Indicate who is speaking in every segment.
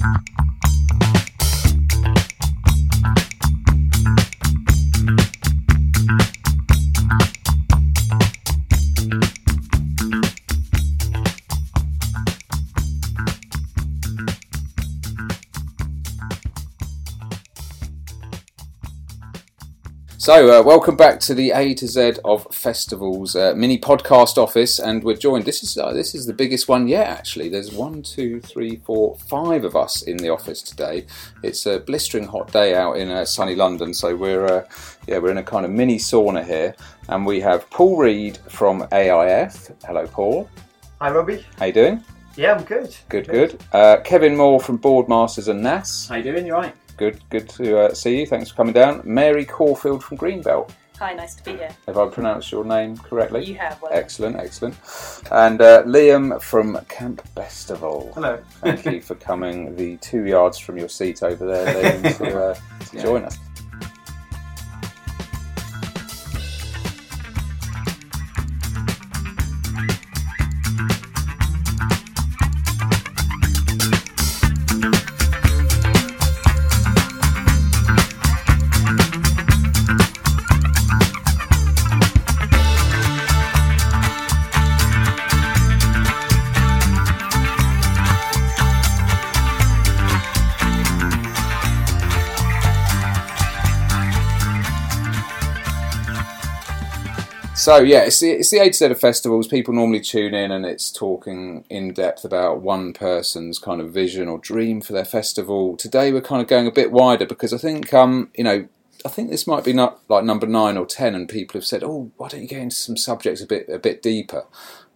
Speaker 1: Thank you.
Speaker 2: So, uh, welcome back to the A to Z of festivals uh, mini podcast office, and we're joined. This is uh, this is the biggest one yet. Actually, there's one, two, three, four, five of us in the office today. It's a blistering hot day out in uh, sunny London, so we're uh, yeah we're in a kind of mini sauna here, and we have Paul Reed from AIF. Hello, Paul.
Speaker 3: Hi, Robbie.
Speaker 2: How you doing?
Speaker 3: Yeah, I'm good.
Speaker 2: Good, good. Uh, Kevin Moore from Boardmasters and NASS.
Speaker 4: How you doing? You right?
Speaker 2: Good, good to uh, see you. Thanks for coming down. Mary Corfield from Greenbelt.
Speaker 5: Hi, nice to be here.
Speaker 2: Have I pronounced your name correctly?
Speaker 5: You have. Well,
Speaker 2: Excellent, excellent. And uh, Liam from Camp Bestival.
Speaker 3: Hello.
Speaker 2: Thank you for coming the two yards from your seat over there, Liam, to, uh, to
Speaker 4: Yeah.
Speaker 2: join us. So yeah, it's the it's the A to Z of festivals. People normally tune in and it's talking in depth about one person's kind of vision or dream for their festival. Today we're kind of going a bit wider because I think um you know I think this might be not like number nine or ten, and people have said, oh, why don't you get into some subjects a bit a bit deeper?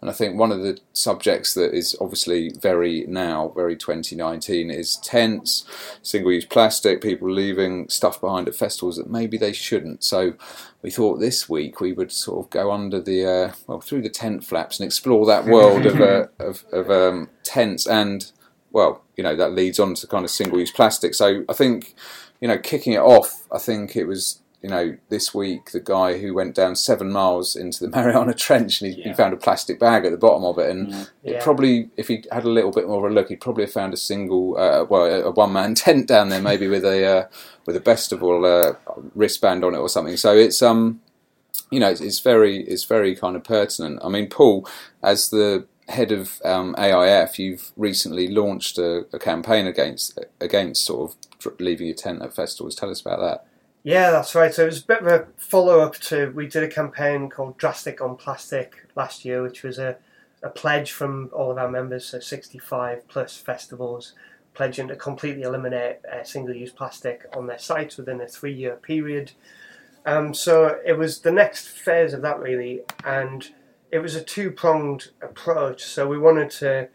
Speaker 2: And I think one of the subjects that is obviously very now, very 2019, is tents, single use plastic, people leaving stuff behind at festivals that maybe they shouldn't. So we thought this week we would sort of go under the, uh, well, through the tent flaps and explore that world of, uh, of, of um, tents and, well, you know, that leads on to kind of single use plastic. So I think, you know, kicking it off, I think it was you know, this week the guy who went down seven miles into the Mariana Trench and he, he found a plastic bag at the bottom of it, and
Speaker 4: Mm.
Speaker 2: it probably, if he had a little bit more of a look, he'd probably have found a single, uh, well, a, a one-man tent down there, maybe with a uh, with a festival uh, wristband on it or something. So it's um, you know, it's, it's very it's very kind of pertinent. I mean, Paul, as the head of um, AIF, you've recently launched a, a campaign against against sort of leaving your tent at festivals. Tell us about that.
Speaker 3: Yeah, that's right. So it was a bit of a follow up to we did a campaign called Drastic on Plastic last year, which was a, a pledge from all of our members, so 65 plus festivals, pledging to completely eliminate uh, single use plastic on their sites within a three year period. Um, so it was the next phase of that really, and it was a two pronged approach. So we wanted to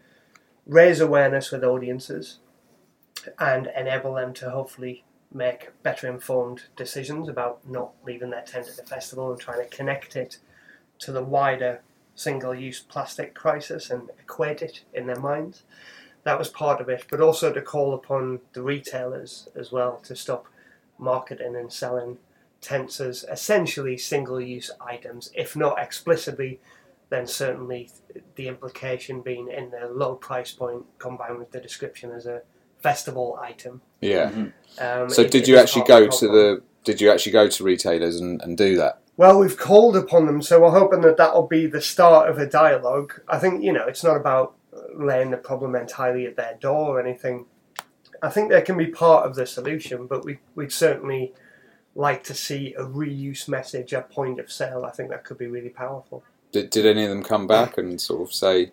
Speaker 3: raise awareness with audiences and enable them to hopefully make better informed decisions about not leaving their tent at the festival and trying to connect it to the wider single use plastic crisis and equate it in their minds. That was part of it, but also to call upon the retailers as well to stop marketing and selling tents as essentially single use items, if not explicitly, then certainly the implication being in the low price point combined with the description as a festival item.
Speaker 2: Yeah.
Speaker 3: Um,
Speaker 2: So
Speaker 3: it-
Speaker 2: did you actually go to
Speaker 3: problem.
Speaker 2: the? Did you actually go to retailers and, and do that?
Speaker 3: Well, we've called upon them, so we're hoping that that'll be the start of a dialogue. I think you know it's not about laying the problem entirely at their door or anything. I think they can be part of the solution, but we we'd certainly like to see a reuse message at point of sale. I think that could be really powerful.
Speaker 2: Did, did any of them come back and sort of say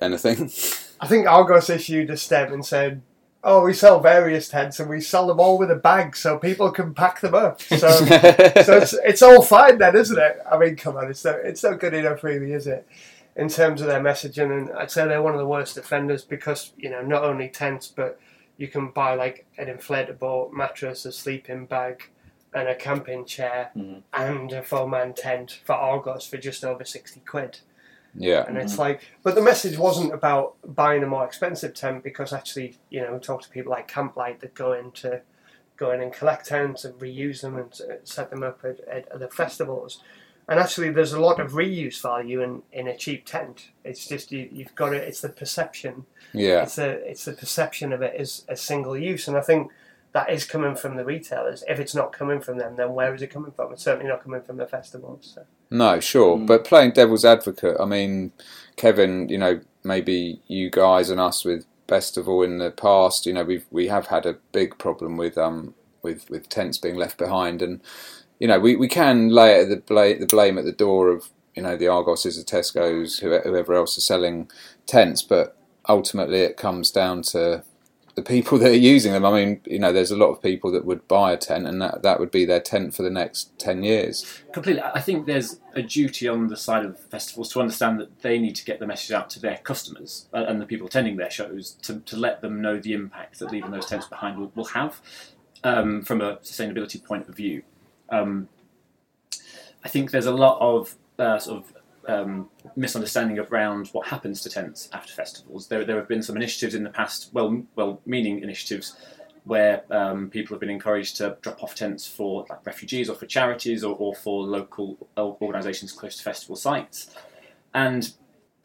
Speaker 2: anything?
Speaker 3: I think Argos issued a step and said, "Oh, we sell various tents and we sell them all with a bag so people can pack them up." So, so it's, it's all fine then, isn't it? I mean, come on, it's not it's not good enough, really, is it? In terms of their messaging, and I'd say they're one of the worst offenders because you know not only tents, but you can buy like an inflatable mattress, a sleeping bag, and a camping chair,
Speaker 4: Mm-hmm.
Speaker 3: and a four man tent for Argos for just over sixty quid.
Speaker 2: Yeah.
Speaker 3: And it's like, but the message wasn't about buying a more expensive tent because actually, you know, we talk to people like Camplight that go into go in and collect tents and reuse them and set them up at, at, at the festivals. And actually, there's a lot of reuse value in, in a cheap tent. It's just you, you've got it. It's the perception.
Speaker 2: Yeah.
Speaker 3: It's the it's the perception of it as a single use. And I think that is coming from the retailers. If it's not coming from them, then where is it coming from? It's certainly not coming from the festivals. So.
Speaker 2: No, sure. But playing devil's advocate, I mean, Kevin, you know, maybe you guys and us with Bestival in the past, you know, we've we have had a big problem with um with with tents being left behind, and you know, we, we can lay the blame the blame at the door of you know the Argoses, the Tesco's, whoever else is selling tents, but ultimately it comes down to the people that are using them. I mean, you know, there's a lot of people that would buy a tent, and that that would be their tent for the next ten years.
Speaker 4: Completely. I think there's a duty on the side of festivals to understand that they need to get the message out to their customers uh, and the people attending their shows to, to let them know the impact that leaving those tents behind will, will have um, from a sustainability point of view. Um, I think there's a lot of uh, sort of um, misunderstanding around what happens to tents after festivals. There, there have been some initiatives in the past, well, well-meaning initiatives, where um, people have been encouraged to drop off tents for like refugees or for charities or, or for local organisations close to festival sites, and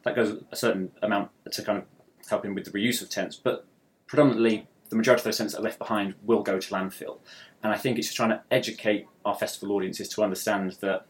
Speaker 4: that goes a certain amount to kind of helping with the reuse of tents. But predominantly, the majority of those tents that are left behind will go to landfill, and I think it's just trying to educate our festival audiences to understand that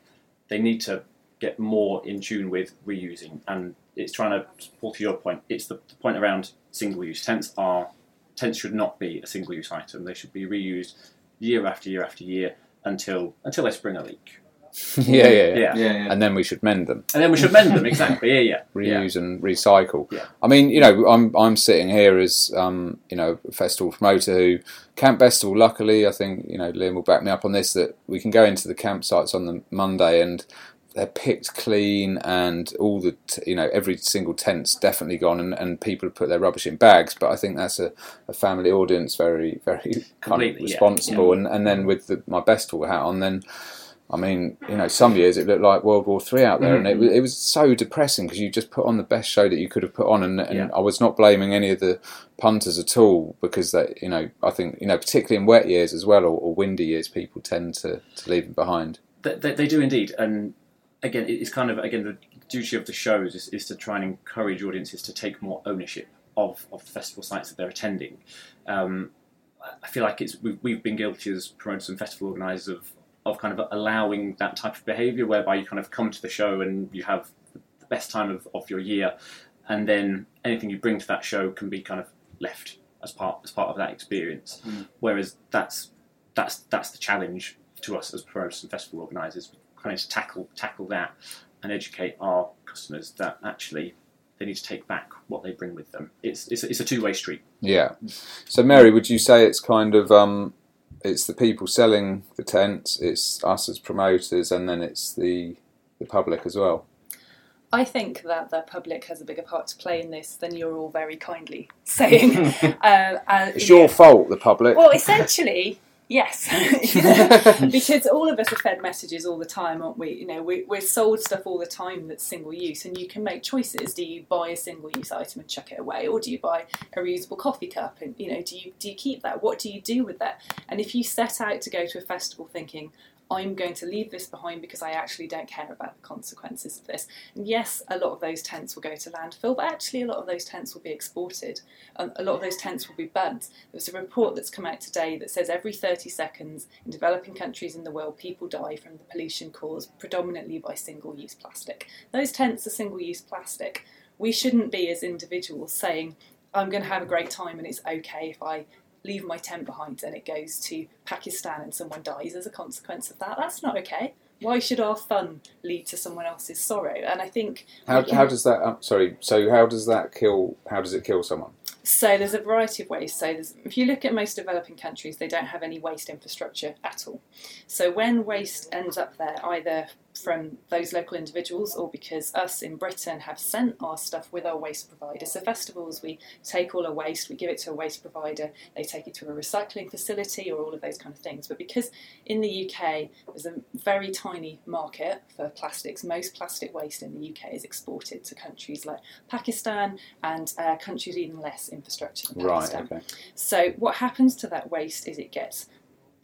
Speaker 4: they need to get more in tune with reusing, and it's trying to, Paul, to your point, it's the, the point around single-use tents are tents should not be a single-use item. They should be reused year after year after year until until they spring a leak.
Speaker 2: yeah, yeah, yeah,
Speaker 4: Yeah.
Speaker 5: Yeah, yeah.
Speaker 2: And then we should mend them.
Speaker 4: And then we should mend them exactly. Yeah, yeah.
Speaker 2: reuse and recycle.
Speaker 4: Yeah.
Speaker 2: I mean, you know, I'm I'm sitting here as um, you know, a festival promoter who Camp Bestival. Luckily, I think you know Liam will back me up on this that we can go into the campsites on the Monday and they're picked clean and all the t- you know every single tent's definitely gone and, and people have put their rubbish in bags. But I think that's a, a family audience, very very kind of
Speaker 4: Completely, yeah.
Speaker 2: responsible. And and then with the, my Bestival hat on, then. I mean, you know, some years it looked like World War Three out there, and it, mm. was- it was so depressing because you just put on the best show that you could have put on, and, and
Speaker 4: Yeah.
Speaker 2: I was not blaming any of the punters at all because they, you know, I think you know, particularly in wet years as well or, or windy years, people tend to, to leave them behind.
Speaker 4: They, they, they do indeed, and again, it's kind of again the duty of the shows is, is to try and encourage audiences to take more ownership of, of the festival sites that they're attending. Um, I feel like it's we've, we've been guilty as promoters and festival organisers of of kind of allowing that type of behaviour whereby you kind of come to the show and you have the best time of, of your year, and then anything you bring to that show can be kind of left as part as part of that experience. Whereas that's that's that's the challenge to us as promoters and festival organisers, kind of to tackle tackle that and educate our customers that actually they need to take back what they bring with them. It's it's, a- it's a two way street.
Speaker 2: Yeah. So, Mary, would you say it's kind of um, it's the people selling the tents, it's us as promoters, and then it's the the public as well?
Speaker 6: I think that the public has a bigger part to play in this than you're all very kindly saying. uh, uh,
Speaker 2: It's
Speaker 6: you know-
Speaker 2: your fault, the public.
Speaker 6: Well, essentially, yes, because all of us are fed messages all the time, aren't we? You know, we, we're sold stuff all the time that's single use, and you can make choices. Do you buy a single use item and chuck it away, or do you buy a reusable coffee cup? And you know, do you do you keep that? What do you do with that? And if you set out to go to a festival thinking. I'm going to leave this behind because I actually don't care about the consequences of this. And yes, a lot of those tents will go to landfill, but actually, a lot of those tents will be exported. Um, a lot of those tents will be burnt. There's a report that's come out today that says every 30 seconds in developing countries in the world, people die from the pollution caused predominantly by single use plastic. Those tents are single use plastic. We shouldn't be, as individuals, saying, I'm going to have a great time and it's okay if I leave my tent behind and it goes to Pakistan and someone dies as a consequence of that. That's not okay. Why should our fun lead to someone else's sorrow? And I think
Speaker 2: How, how does that? Um, sorry. So how does that kill? How does it kill someone?
Speaker 6: So there's a variety of ways. So there's, if you look at most developing countries, they don't have any waste infrastructure at all. So when waste ends up there, either from those local individuals or because us in Britain have sent our stuff with our waste provider. So festivals, we take all our waste, we give it to a waste provider, they take it to a recycling facility or all of those kind of things. But because in the UK there's a very tiny market for plastics, most plastic waste in the UK is exported to countries like Pakistan and uh, countries even less infrastructure than
Speaker 2: Right.
Speaker 6: Pakistan.
Speaker 2: Okay.
Speaker 6: So what happens to that waste is it gets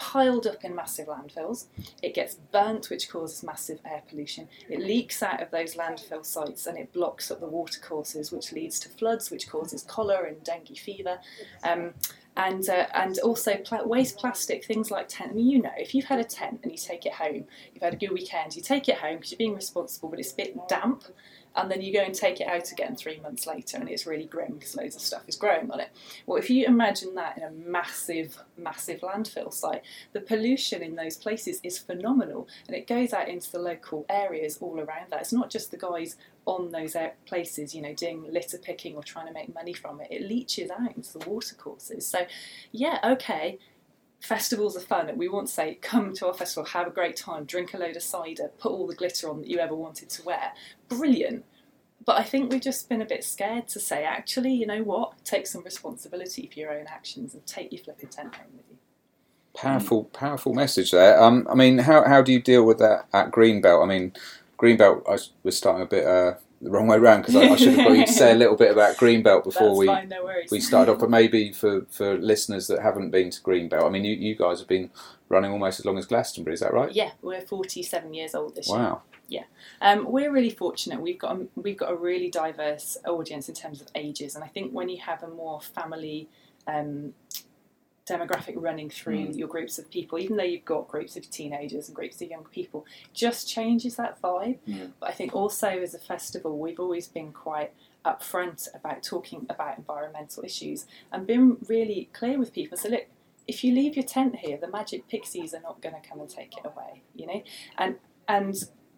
Speaker 6: piled up in massive landfills. It gets burnt, which causes massive air pollution. It leaks out of those landfill sites and it blocks up the watercourses, which leads to floods, which causes cholera and dengue fever. Um, and uh, and also waste plastic things like tent. I mean, you know, if you've had a tent and you take it home, you've had a good weekend, you take it home because you're being responsible, but it's a bit damp, and then you go and take it out again three months later, and it's really grim because loads of stuff is growing on it. Well, if you imagine that in a massive, massive landfill site, the pollution in those places is phenomenal, and it goes out into the local areas all around that. It's not just the guys on those uh, places, you know, doing litter picking or trying to make money from it. It leaches out into the watercourses. So, yeah, okay. Festivals are fun, and we want to say, come to our festival, have a great time, drink a load of cider, put all the glitter on that you ever wanted to wear. Brilliant. But I think we've just been a bit scared to say, actually, you know what? Take some responsibility for your own actions and take your flipping tent home with you.
Speaker 2: Powerful, powerful message there. Um, I mean, how how do you deal with that at Greenbelt? I mean, Greenbelt, I was starting a bit uh, the wrong way round because I, I should have got you say a little bit about Greenbelt before
Speaker 6: That's
Speaker 2: we
Speaker 6: fine, no worries.
Speaker 2: we started off. But maybe for, for listeners that haven't been to Greenbelt, I mean, you, you guys have been running almost as long as Glastonbury, is that right?
Speaker 6: Yeah, we're 47 years old this year.
Speaker 2: Wow.
Speaker 6: Yeah, um, we're really fortunate. We've got a, we've got a really diverse audience in terms of ages, and I think when you have a more family um, demographic running through hmm. your groups of people, even though you've got groups of teenagers and groups of young people, just changes that vibe. Hmm. But I think also as a festival, we've always been quite upfront about talking about environmental issues and been really clear with people. So look, if you leave your tent here, the magic pixies are not going to come and take it away, you know, and and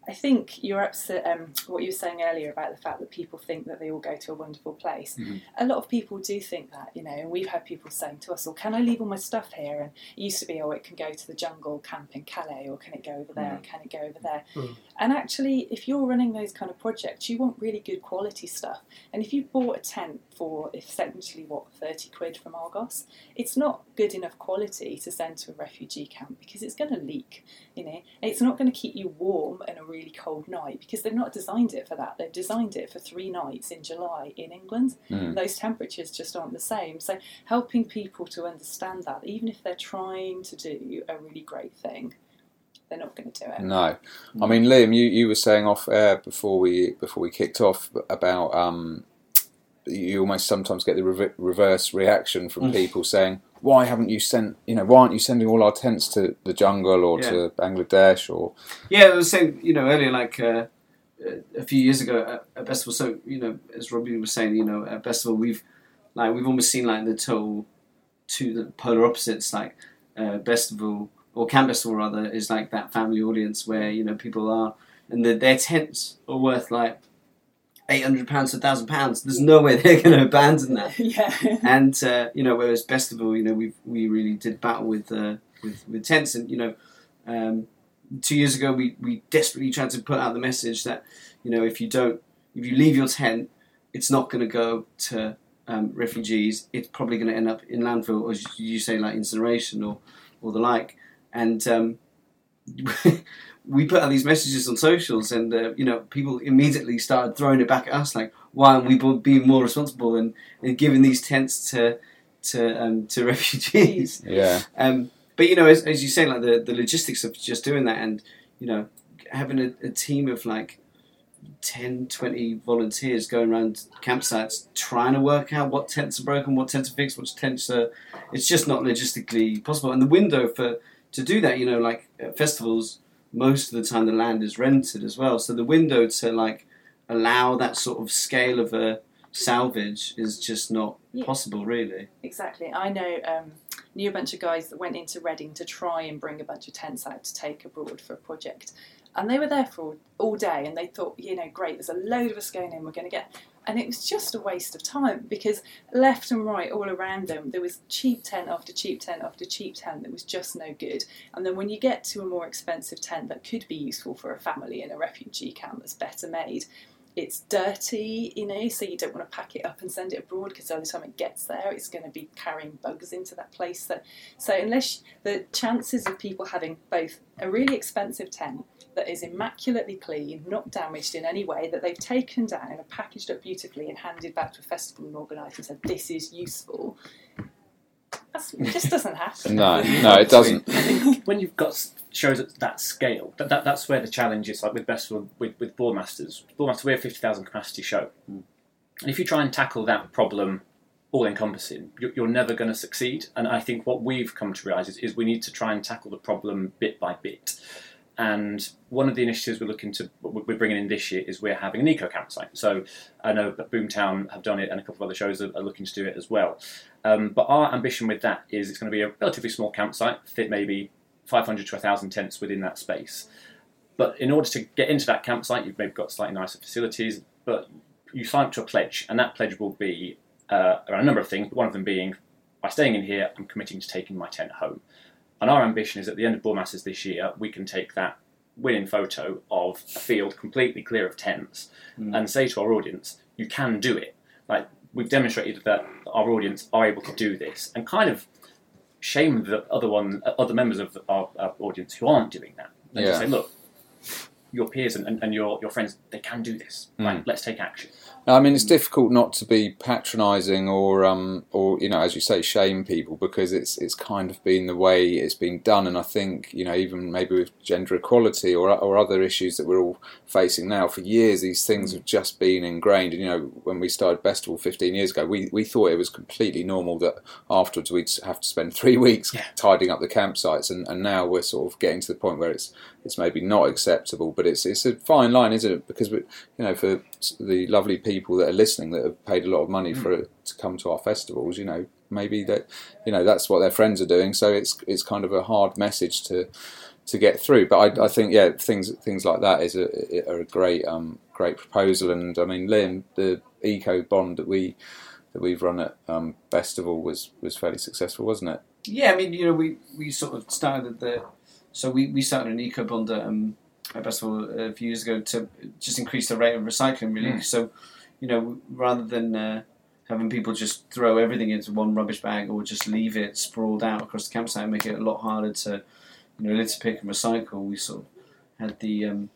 Speaker 6: I think you're upset. Um, what you were saying earlier about the fact that people think that they all go to a wonderful place. Mm-hmm. A lot of people do think that, you know, and we've had people saying to us, "Well, can I leave all my stuff here?" And it used to be, "Oh, it can go to the jungle camp in Calais, or can it go over there? And can it go over there?" Mm-hmm. And actually, if you're running those kind of projects, you want really good quality stuff. And if you bought a tent for essentially what thirty quid from Argos, it's not good enough quality to send to a refugee camp because it's going to leak. You know, it's not going to keep you warm in a really cold night because they've not designed it for that. They've designed it for three nights in July in England. Mm. Those temperatures just aren't the same. So helping people to understand that, even if they're trying to do a really great thing, they're not going to do it.
Speaker 2: No, I mm. mean, Liam, you, you were saying off air before we before we kicked off about um, you almost sometimes get the rev- reverse reaction from mm. people saying, "Why haven't you sent? You know, why aren't you sending all our tents to the jungle or to Bangladesh or?"
Speaker 5: Yeah, I was saying, you know, earlier, like uh, a few years ago at, at Bestival. So, you know, as Robbie was saying, you know, at Bestival, we've like we've almost seen like the total two the polar opposites. Like uh, Bestival or Camp Bestival rather is like that family audience where you know people are and the, their tents are worth like eight hundred pounds to thousand pounds. There's no way they're going to abandon that.
Speaker 6: yeah.
Speaker 5: and uh, you know, whereas Bestival, you know, we we really did battle with uh, with with tents, and you know, um, two years ago we we desperately tried to put out the message that you know if you don't if you leave your tent, it's not going to go to um, refugees. It's probably going to end up in landfill, or as you say, like incineration or or the like, and. Um, we put out these messages on socials, and uh, you know, people immediately started throwing it back at us, like, "Why aren't we being more responsible and, and giving these tents to to um, to refugees?"
Speaker 2: Yeah,
Speaker 5: Um, but you know, as, as you say, like the, the logistics of just doing that, and you know, having a, a team of like 10, 20 volunteers going around campsites trying to work out what tents are broken, what tents are fixed, what tents are. It's just not logistically possible. And the window for to do that, you know, like at festivals, most of the time the land is rented as well. So the window to like allow that sort of scale of a salvage is just not
Speaker 6: Yeah.
Speaker 5: possible, really.
Speaker 6: Exactly. I know um, knew a bunch of guys that went into Reading to try and bring a bunch of tents out to take abroad for a project. And they were there for all, all day and they thought, you know, great, there's a load of us going in, we're going to get. And it was just a waste of time because left and right, all around them, there was cheap tent after cheap tent after cheap tent that was just no good. And then when you get to a more expensive tent that could be useful for a family in a refugee camp that's better made, it's dirty, you know, so you don't want to pack it up and send it abroad because by the time it gets there, it's going to be carrying bugs into that place. That, so, unless the chances of people having both a really expensive tent that is immaculately clean, not damaged in any way, that they've taken down and packaged up beautifully and handed back to a festival and organiser and said, This is useful. That's, it just doesn't happen.
Speaker 2: No, no, it doesn't.
Speaker 4: I think when you've got shows at that scale, that, that that's where the challenge is. Like with best with with Boardmasters, Boardmasters we're a fifty thousand capacity show, mm. and if you try and tackle that problem all encompassing, you're, you're never going to succeed. And I think what we've come to realise is, is we need to try and tackle the problem bit by bit. And one of the initiatives we're looking to we're bringing in this year is we're having an eco campsite. So I know that Boomtown have done it, and a couple of other shows are, are looking to do it as well. Um, but our ambition with that is it's going to be a relatively small campsite, fit maybe 500 to 1,000 tents within that space. But in order to get into that campsite, you've maybe got slightly nicer facilities, but you sign up to a pledge, and that pledge will be uh, around a number of things. But one of them being, by staying in here, I'm committing to taking my tent home. And our ambition is at the end of Boardmasters this year, we can take that winning photo of a field completely clear of tents mm. and say to our audience, you can do it. Like we've demonstrated that our audience are able to do this, and kind of shame the other one, other members of our, our audience who aren't doing that, and
Speaker 2: Yeah.
Speaker 4: just say, look, your peers and, and, and your, your friends, they can do this. Right, let's take action.
Speaker 2: I mean, it's difficult not to be patronising or, um, or you know, as you say, shame people because it's it's kind of been the way it's been done. And I think you know, even maybe with gender equality or or other issues that we're all facing now, for years these things have just been ingrained. And you know, when we started Bestival 15 years ago, we we thought it was completely normal that afterwards we'd have to spend three weeks tidying up the campsites, and, and now we're sort of getting to the point where it's it's maybe not acceptable, but it's it's a fine line, isn't it? Because we, you know, for the lovely people that are listening that have paid a lot of money for it to come to our festivals, you know, maybe that you know that's what their friends are doing. So it's it's kind of a hard message to to get through. But I, I think yeah, things things like that is a are a great um great proposal. And I mean, Liam, the eco bond that we that we've run at um, Bestival was was fairly successful, wasn't it?
Speaker 5: Yeah, I mean, you know, we, we sort of started the so we, we started an eco bond at, um, at Bestival a few years ago to just increase the rate of recycling. Really, so you know, rather than uh, having people just throw everything into one rubbish bag or just leave it sprawled out across the campsite and make it a lot harder to you know litter pick and recycle, we sort of had the um,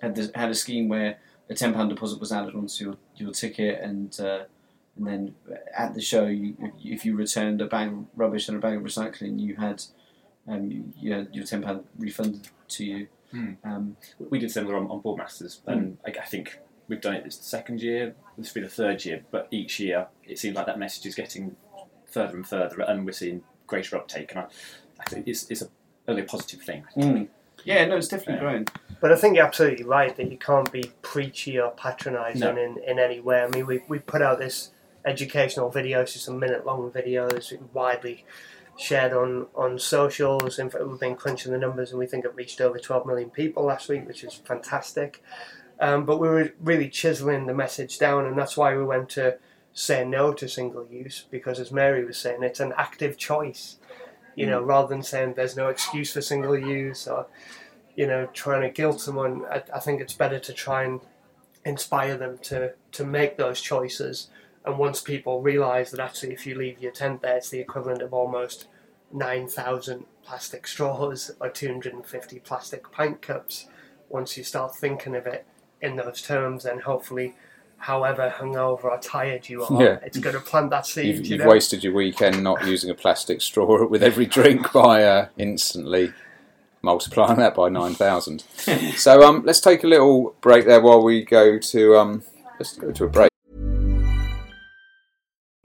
Speaker 5: had the, had a scheme where a ten pound deposit was added onto your, your ticket and. Uh, and then at the show, you, if you returned a bag of rubbish and a bag of recycling, you had um, you, you had your ten pound refunded to you. Hmm. Um,
Speaker 4: We did similar on, on Boardmasters, and hmm. I, I think we've done it this second year. This will be the third year, but each year it seems like that message is getting further and further, and we're seeing greater uptake. And I, I think it's, it's a really positive thing. Hmm.
Speaker 5: yeah, no, it's definitely
Speaker 4: Yeah.
Speaker 5: growing.
Speaker 3: But I think you're absolutely right that you can't be preachy or patronising
Speaker 4: No.
Speaker 3: in, in any way. I mean, we, we put out this educational video, it's just a minute long video that's widely shared on, on socials. In fact, we've been crunching the numbers and we think it reached over 12 million people last week, which is fantastic. Um, but we were really chiseling the message down, and that's why we went to say no to single use because, as Mary was saying, it's an active choice. You know, rather than saying there's no excuse for single use or you know, trying to guilt someone, I, I think it's better to try and inspire them to, to make those choices. And once people realise that actually, if you leave your tent there, it's the equivalent of almost 9,000 plastic straws or 250 plastic pint cups, once you start thinking of it in those terms, then hopefully, however hungover or tired you are,
Speaker 2: Yeah.
Speaker 3: it's going to plant that seed.
Speaker 2: You've,
Speaker 3: you
Speaker 2: you've
Speaker 3: know?
Speaker 2: wasted your weekend not using a plastic straw with every drink by uh, instantly multiplying that by 9,000. so um, let's take a little break there while we go to um, let's go to a break.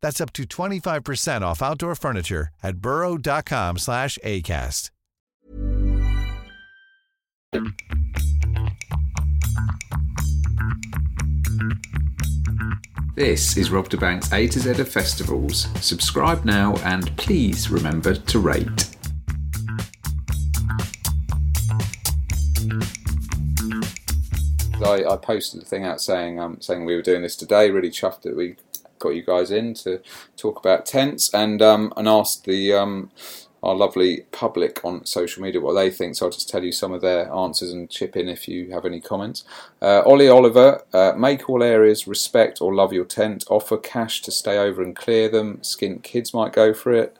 Speaker 7: That's up to 25% off outdoor furniture at burrow.com slash ACAST.
Speaker 2: This is Rob da Bank's A to Z of Festivals. Subscribe now and please remember to rate. I, I posted a thing out saying um, saying we were doing this today. Really chuffed that we got you guys in to talk about tents and um, and asked the um, our lovely public on social media what they think. So I'll just tell you some of their answers and chip in if you have any comments. Uh, Ollie Oliver, uh, make all areas respect or love your tent. Offer cash to stay over and clear them. Skint kids might go for it.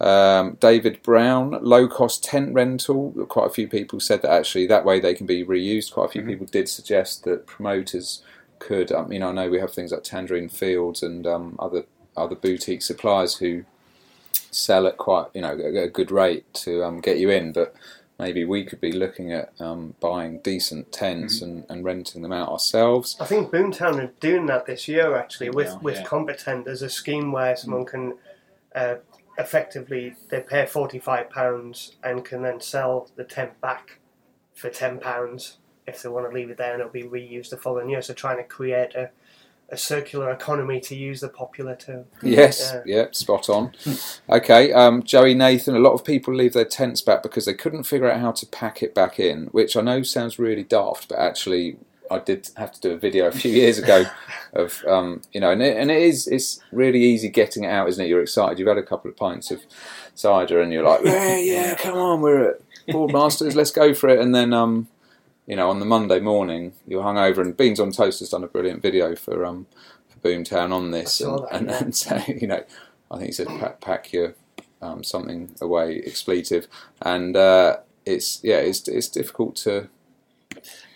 Speaker 2: Um, David Brown, low cost tent rental. Quite a few people said that actually that way they can be reused. Quite a few people did suggest that promoters could. I mean, I know we have things like Tangerine Fields and um, other other boutique suppliers who sell at quite you know a, a good rate to um, get you in, but maybe we could be looking at um, buying decent tents and, and renting them out ourselves.
Speaker 3: I think Boomtown are doing that this year actually with
Speaker 4: Yeah,
Speaker 3: with
Speaker 4: yeah.
Speaker 3: Competent. There's a scheme where someone can uh, effectively they pay forty five pounds and can then sell the tent back for ten pounds if they want to leave it there and it'll be reused the following year. So trying to create a, a circular economy to use the popular term.
Speaker 2: Yes,
Speaker 3: Yeah.
Speaker 2: yeah, spot on. Okay, um, Joey Nathan. A lot of people leave their tents back because they couldn't figure out how to pack it back in, which I know sounds really daft, but actually, I did have to do a video a few years ago of um, you know, and it, and it is it's really easy getting it out, isn't it? You're excited. You've had a couple of pints of cider, and you're like, yeah, yeah, come on, we're at Boardmasters, let's go for it. And then, um, you know, on the Monday morning, you're hungover, and Beans on Toast has done a brilliant video for um, for Boomtown on this, and,
Speaker 3: that,
Speaker 2: and,
Speaker 3: yeah.
Speaker 2: and so you know, I think he said pack, pack your um, something away expletive, and uh, it's yeah, it's it's difficult to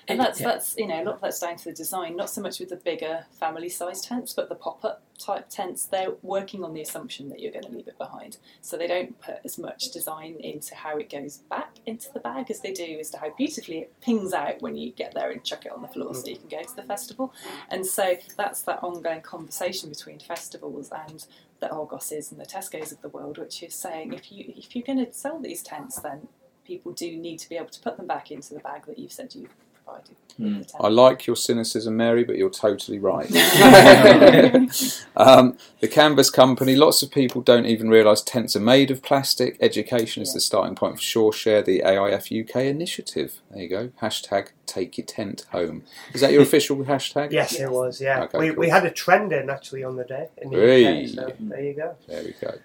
Speaker 6: And that's that's you know a lot of that's down to the design, not so much with the bigger family size tents, but the pop up type tents. They're working on the assumption that you're going to leave it behind, so they don't put as much design into how it goes back into the bag as they do as to how beautifully it pings out when you get there and chuck it on the floor so you can go to the festival. And so that's that ongoing conversation between festivals and the Argoses and the Tesco's of the world, which is saying if you if you're going to sell these tents, then people do need to be able to put them back into the bag that you've said you've provided. with the tent.
Speaker 2: I like your cynicism, Mary, but you're totally right. um, the Canvas Company, lots of people don't even realise tents are made of plastic. Education is the starting point for sure. Share the AIF UK initiative. There you go. Hashtag take your tent home. Is that your official hashtag?
Speaker 3: Yes, it was. Yeah,
Speaker 2: Okay,
Speaker 3: we,
Speaker 2: cool.
Speaker 3: we had a trend in actually on the day in the UK. So there you go.
Speaker 2: There we go.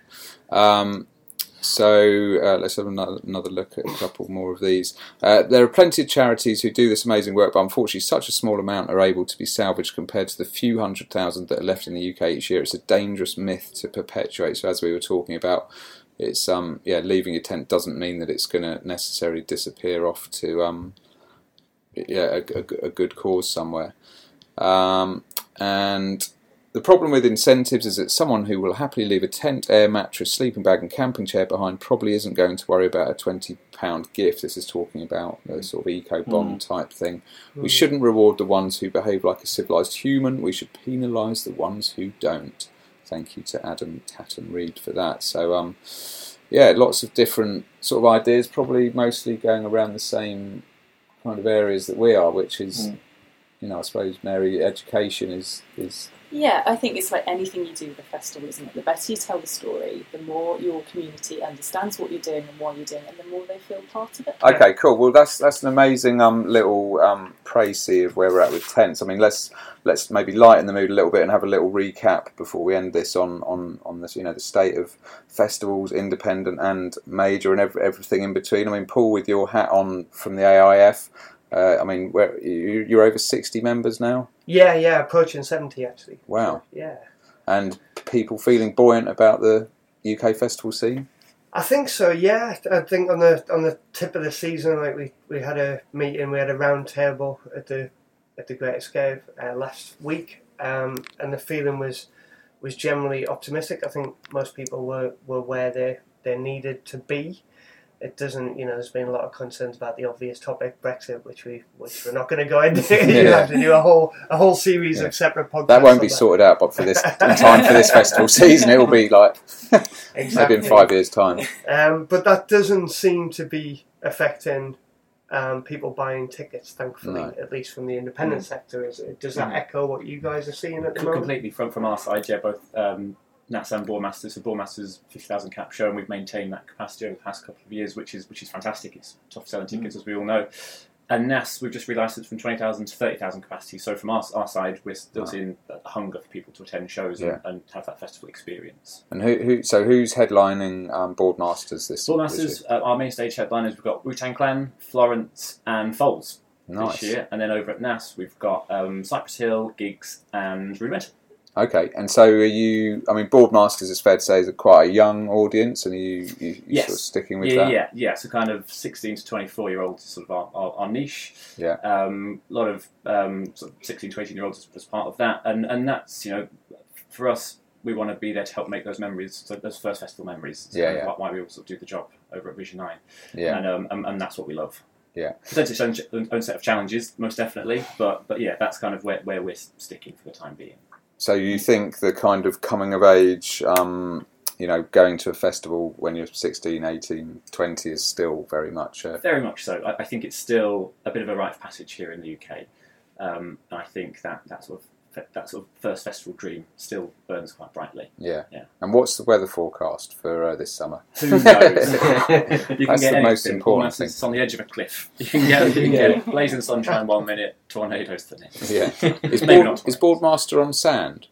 Speaker 2: Um, so uh, let's have another, another look at a couple more of these. Uh, there are plenty of charities who do this amazing work, but unfortunately, such a small amount are able to be salvaged compared to the few hundred thousand that are left in the UK each year. It's a dangerous myth to perpetuate. So, as we were talking about, it's um yeah, leaving your tent doesn't mean that it's going to necessarily disappear off to um yeah a, a, a good cause somewhere. Um, and the problem with incentives is that someone who will happily leave a tent, air mattress, sleeping bag, and camping chair behind probably isn't going to worry about a twenty pound gift. This is talking about a sort of eco bond type thing. We
Speaker 3: Mm.
Speaker 2: shouldn't reward the ones who behave like a civilised human. We should penalise the ones who don't. Thank you to Adam Tatton Reed for that. So, um, yeah, lots of different sort of ideas, probably mostly going around the same kind of areas that we are, which is,
Speaker 4: Mm.
Speaker 2: you know, I suppose Mary, education is is
Speaker 6: Yeah, I think it's like anything you do with a festival, isn't it? The better you tell the story, the more your community understands what you're doing and why you're doing it, and the more they feel part of it.
Speaker 2: Okay, cool. Well, that's that's an amazing um, little um, précis of where we're at with tents. I mean, let's let's maybe lighten the mood a little bit and have a little recap before we end this on on on this you know the state of festivals, independent and major, and ev- everything in between. I mean, Paul, with your hat on from the AIF. Uh, I mean, where, you, you're over sixty members now.
Speaker 3: Yeah, yeah, approaching 70 actually.
Speaker 2: Wow,
Speaker 3: Yeah.
Speaker 2: and people feeling buoyant about the UK festival scene.
Speaker 3: I think so. Yeah, I think on the on the tip of the season, like we, we had a meeting, we had a round table at the at the Great Escape uh, last week, um, and the feeling was was generally optimistic. I think most people were, were where they they needed to be. It doesn't, you know, there's been a lot of concerns about the obvious topic, Brexit, which we which we're not going to go into. you
Speaker 2: Yeah.
Speaker 3: have to do a whole a whole series
Speaker 2: Yeah.
Speaker 3: of separate podcasts.
Speaker 2: That won't
Speaker 3: on
Speaker 2: be sorted out, but for this in time for this festival season, it will be like maybe in five years' time.
Speaker 3: Um, but that doesn't seem to be affecting um, people buying tickets, thankfully,
Speaker 2: No.
Speaker 3: at least from the independent sector. Is it, does that
Speaker 4: Mm.
Speaker 3: echo what you guys are seeing at the moment?
Speaker 4: completely from from our side, yeah, both um, NASS and Boardmasters. So fifty thousand cap show, and we've maintained that capacity over the past couple of years, which is which is fantastic. It's top selling tickets, as we all know. And NASS, we've just relicensed from twenty thousand to thirty thousand capacity. So from our, our side, we're still
Speaker 2: Wow.
Speaker 4: seeing a hunger for people to attend shows
Speaker 2: Yeah.
Speaker 4: and, and have that festival experience.
Speaker 2: And who, who so who's headlining um, Boardmasters this this
Speaker 4: Boardmasters, uh, our main stage headliners, we've got Wu Tang Clan, Florence, and
Speaker 2: Foals? Nice.
Speaker 4: this year. And then over at NASS, we've got um, Cypress Hill, Giggs, and Rudimental.
Speaker 2: Okay, and so are you? I mean, Boardmasters is fair to say is a quite a young audience, and are you you, you
Speaker 4: Yes.
Speaker 2: sort of sticking with
Speaker 4: yeah,
Speaker 2: that?
Speaker 4: yeah, yeah. Yeah. So kind of sixteen to twenty-four year olds, is sort of our, our, our niche.
Speaker 2: Yeah.
Speaker 4: Um, a lot of um, sort of sixteen to eighteen year olds as, part of that, and and that's you know, for us, we want to be there to help make those memories, so those first festival memories. It's
Speaker 2: Yeah, yeah.
Speaker 4: Why we also do the job over at Vision Nine,
Speaker 2: Yeah.
Speaker 4: and um, and, and that's what we love.
Speaker 2: Yeah.
Speaker 4: Presents its own, own set of challenges, most definitely, but but yeah, that's kind of where, where we're sticking for the time being.
Speaker 2: So you think the kind of coming of age, um, you know, going to a festival when you're 16, 18, 20 is still very much a,
Speaker 4: Very much so. I, I think it's still a bit of a rite of passage here in the UK, um, I think that that sort of that sort of first festival dream still burns quite brightly.
Speaker 2: yeah.
Speaker 4: Yeah.
Speaker 2: And what's the weather forecast for uh, this summer?
Speaker 4: Who knows? you can
Speaker 2: That's
Speaker 4: get
Speaker 2: the most important thing.
Speaker 4: It's on the edge of a cliff. You can get, you can get blazing sunshine one minute, tornadoes the next.
Speaker 2: Yeah. Is,
Speaker 4: Maybe
Speaker 2: board,
Speaker 4: not
Speaker 2: is Boardmaster on sand?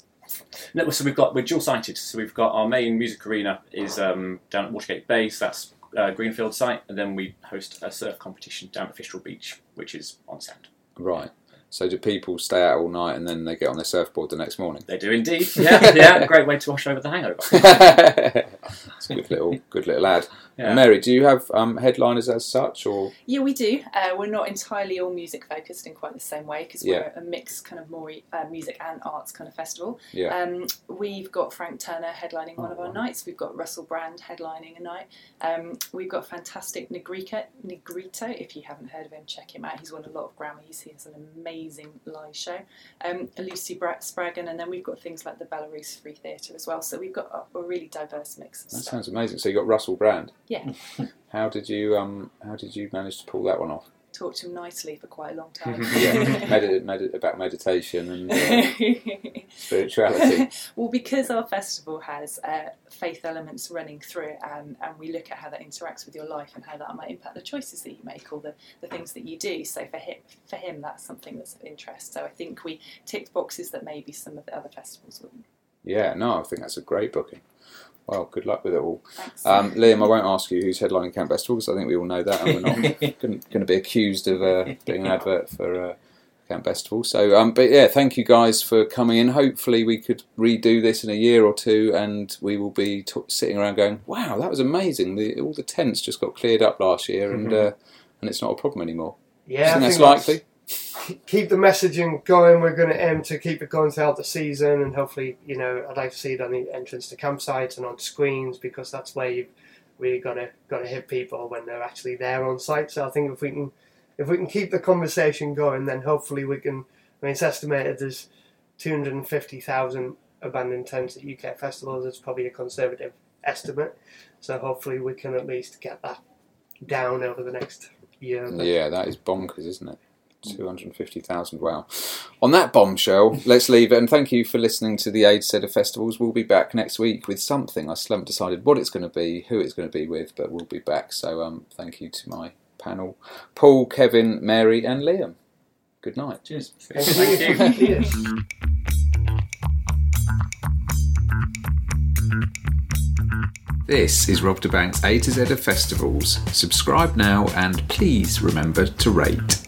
Speaker 4: No, so we've got we're dual sited. So we've got our main music arena is um, down at Watergate Bay. That's uh, Greenfield site, and then we host a surf competition down at Fistral Beach, which is on sand.
Speaker 2: Right. So do people stay out all night and then they get on their surfboard the next morning?
Speaker 4: They do indeed. Yeah, yeah. Great way to wash over the hangover.
Speaker 2: it's a good little, good little lad.
Speaker 4: Yeah.
Speaker 2: Mary, do you have um, headliners as such, or
Speaker 6: Yeah, we do. Uh, we're not entirely all music focused in quite the same way because we're a mixed kind of more uh, music and arts kind of festival.
Speaker 2: Yeah.
Speaker 6: Um, we've got Frank Turner headlining one
Speaker 2: Oh,
Speaker 6: of our nights. We've got Russell Brand headlining a night. Um, we've got fantastic Negrita, Negrito. If you haven't heard of him, check him out. He's won a lot of Grammys. He has an amazing live show. Um, Lucy Bra- Spraggan, and then we've got things like the Belarus Free Theatre as well. So we've got a, a really diverse mix of
Speaker 2: that
Speaker 6: stuff.
Speaker 2: sounds amazing. So you have got Russell Brand.
Speaker 6: Yeah,
Speaker 2: How did you um, How did you manage to pull that one off?
Speaker 6: talked to him nicely for quite a long time.
Speaker 2: yeah, medit- medit- about meditation and uh, spirituality.
Speaker 6: well, because our festival has uh, faith elements running through it, and, and we look at how that interacts with your life and how that might impact the choices that you make or the, the things that you do. So for him, for him, that's something that's of interest. So I think we ticked boxes that maybe some of the other festivals wouldn't.
Speaker 2: Yeah, no, I think that's a great booking. Well, good luck with it all. Um, Liam, I won't ask you who's headlining Camp Bestival because I think we all know that, and we're not going to be accused of uh, being an advert for uh, Camp Bestival. So, um, but yeah, thank you guys for coming in. Hopefully, we could redo this in a year or two, and we will be t- sitting around going, "Wow, that was amazing! The, all the tents just got cleared up last year, and uh, and it's not a problem anymore."
Speaker 3: Yeah,
Speaker 2: Do you
Speaker 3: I
Speaker 2: think that's
Speaker 3: think
Speaker 2: likely?
Speaker 3: Keep the messaging going. We're going to aim to keep it going throughout the season, and hopefully, you know, I'd like to see it on the entrance to campsites and on screens because that's where you've really got to got to hit people when they're actually there on site. So I think if we can if we can keep the conversation going, then hopefully we can. I mean, it's estimated there's 250,000 abandoned tents at UK festivals. It's probably a conservative estimate. So hopefully we can at least get that down over the next year.
Speaker 2: Yeah, that is bonkers, isn't it? 250,000, wow. On that bombshell, let's leave it. And thank you for listening to the A to Z of Festivals. We'll be back next week with something. I still haven't decided what it's going to be, who it's going to be with, but we'll be back. So um, thank you to my panel Paul, Kevin, Mary, and Liam. Good night.
Speaker 5: Cheers.
Speaker 3: Thank you. Cheers.
Speaker 2: This is Rob da Bank's A to Z of Festivals. Subscribe now and please remember to rate.